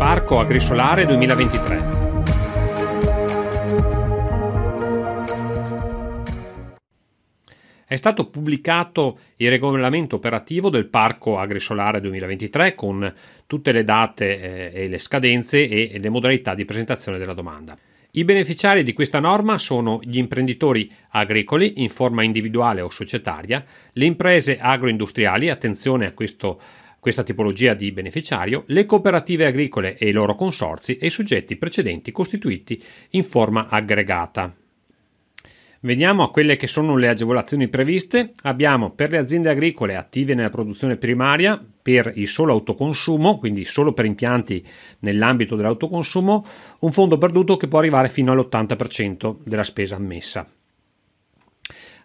Parco Agrisolare 2023. È stato pubblicato il regolamento operativo del Parco Agrisolare 2023 con tutte le date eh, e le scadenze e le modalità di presentazione della domanda. I beneficiari di questa norma sono gli imprenditori agricoli in forma individuale o societaria, le imprese agroindustriali, attenzione a questo, questa tipologia di beneficiario, le cooperative agricole e i loro consorzi e i soggetti precedenti costituiti in forma aggregata. Veniamo a quelle che sono le agevolazioni previste. Abbiamo per le aziende agricole attive nella produzione primaria per il solo autoconsumo, quindi solo per impianti nell'ambito dell'autoconsumo, un fondo perduto che può arrivare fino all'80% della spesa ammessa.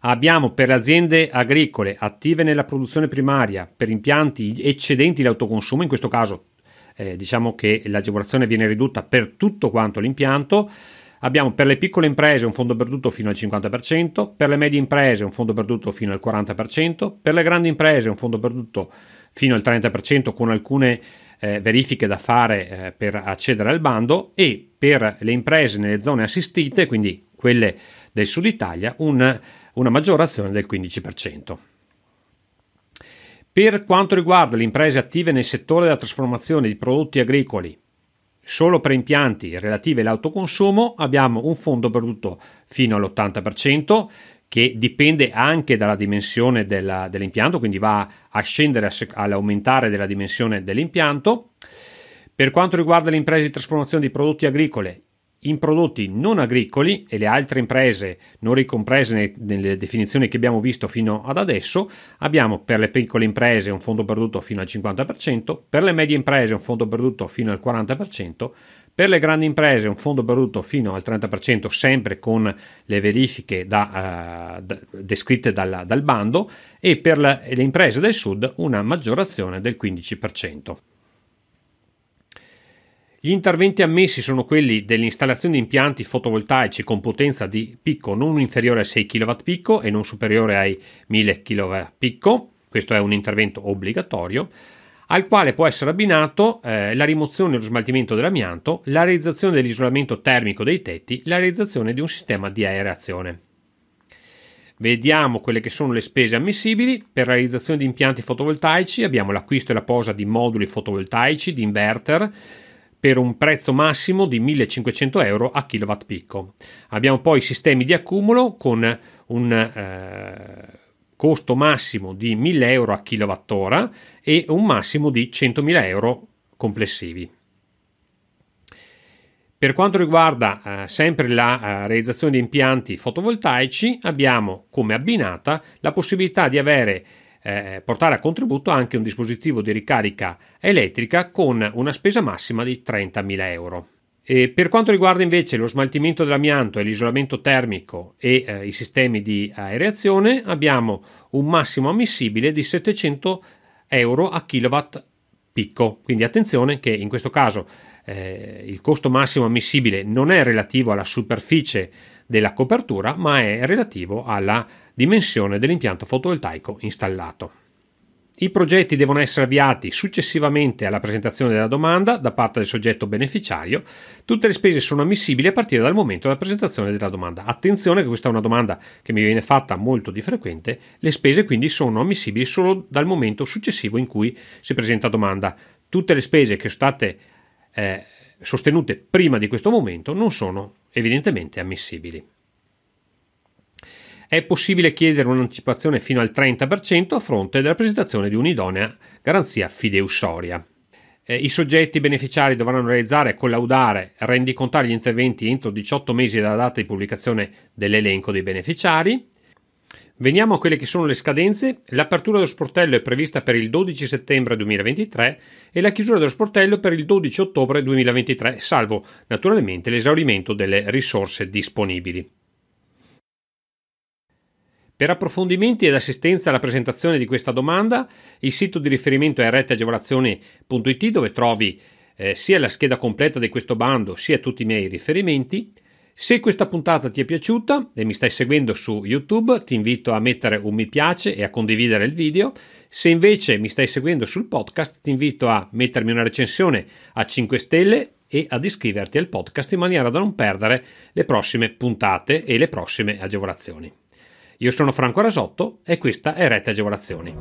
Abbiamo per aziende agricole attive nella produzione primaria per impianti eccedenti l'autoconsumo, in questo caso eh, diciamo che l'agevolazione viene ridotta per tutto quanto l'impianto. Abbiamo per le piccole imprese un fondo perduto fino al 50%, per le medie imprese un fondo perduto fino al 40%, per le grandi imprese un fondo perduto fino al 30% con alcune eh, verifiche da fare eh, per accedere al bando e per le imprese nelle zone assistite, quindi quelle del sud Italia, un, una maggiorazione del 15%. Per quanto riguarda le imprese attive nel settore della trasformazione di prodotti agricoli, Solo per impianti relativi all'autoconsumo abbiamo un fondo perduto fino all'80% che dipende anche dalla dimensione della, dell'impianto, quindi va a scendere all'aumentare della dimensione dell'impianto. Per quanto riguarda le imprese di trasformazione di prodotti agricoli, in prodotti non agricoli e le altre imprese non ricomprese nelle definizioni che abbiamo visto fino ad adesso, abbiamo per le piccole imprese un fondo perduto fino al 50%, per le medie imprese un fondo perduto fino al 40%, per le grandi imprese un fondo perduto fino al 30%, sempre con le verifiche da, uh, descritte dal, dal bando, e per le, le imprese del sud una maggiorazione del 15%. Gli interventi ammessi sono quelli dell'installazione di impianti fotovoltaici con potenza di picco non inferiore a 6 kW picco e non superiore ai 1000 kW picco. Questo è un intervento obbligatorio al quale può essere abbinato eh, la rimozione e lo smaltimento dell'amianto, la realizzazione dell'isolamento termico dei tetti, la realizzazione di un sistema di aerazione. Vediamo quelle che sono le spese ammissibili. Per la realizzazione di impianti fotovoltaici abbiamo l'acquisto e la posa di moduli fotovoltaici, di inverter, per un prezzo massimo di 1500 euro a kilowatt picco. Abbiamo poi sistemi di accumulo con un eh, costo massimo di 1000 euro a kilowattora e un massimo di 100.000 euro complessivi. Per quanto riguarda eh, sempre la eh, realizzazione di impianti fotovoltaici, abbiamo come abbinata la possibilità di avere eh, portare a contributo anche un dispositivo di ricarica elettrica con una spesa massima di 30.000 euro. E per quanto riguarda invece lo smaltimento dell'amianto e l'isolamento termico e eh, i sistemi di aereazione, abbiamo un massimo ammissibile di 700 euro a kilowatt picco. Quindi attenzione che in questo caso eh, il costo massimo ammissibile non è relativo alla superficie della copertura, ma è relativo alla dimensione dell'impianto fotovoltaico installato. I progetti devono essere avviati successivamente alla presentazione della domanda da parte del soggetto beneficiario. Tutte le spese sono ammissibili a partire dal momento della presentazione della domanda. Attenzione che questa è una domanda che mi viene fatta molto di frequente. Le spese quindi sono ammissibili solo dal momento successivo in cui si presenta domanda. Tutte le spese che sono state eh, sostenute prima di questo momento non sono evidentemente ammissibili. È possibile chiedere un'anticipazione fino al 30% a fronte della presentazione di un'idonea garanzia fideusoria. Eh, I soggetti beneficiari dovranno realizzare collaudare rendicontare gli interventi entro 18 mesi dalla data di pubblicazione dell'elenco dei beneficiari. Veniamo a quelle che sono le scadenze. L'apertura dello sportello è prevista per il 12 settembre 2023 e la chiusura dello sportello per il 12 ottobre 2023, salvo naturalmente l'esaurimento delle risorse disponibili. Per approfondimenti ed assistenza alla presentazione di questa domanda, il sito di riferimento è retteagevolazioni.it dove trovi eh, sia la scheda completa di questo bando sia tutti i miei riferimenti. Se questa puntata ti è piaciuta e mi stai seguendo su YouTube, ti invito a mettere un mi piace e a condividere il video. Se invece mi stai seguendo sul podcast, ti invito a mettermi una recensione a 5 stelle e ad iscriverti al podcast in maniera da non perdere le prossime puntate e le prossime agevolazioni. Io sono Franco Rasotto e questa è Rete Agevolazioni.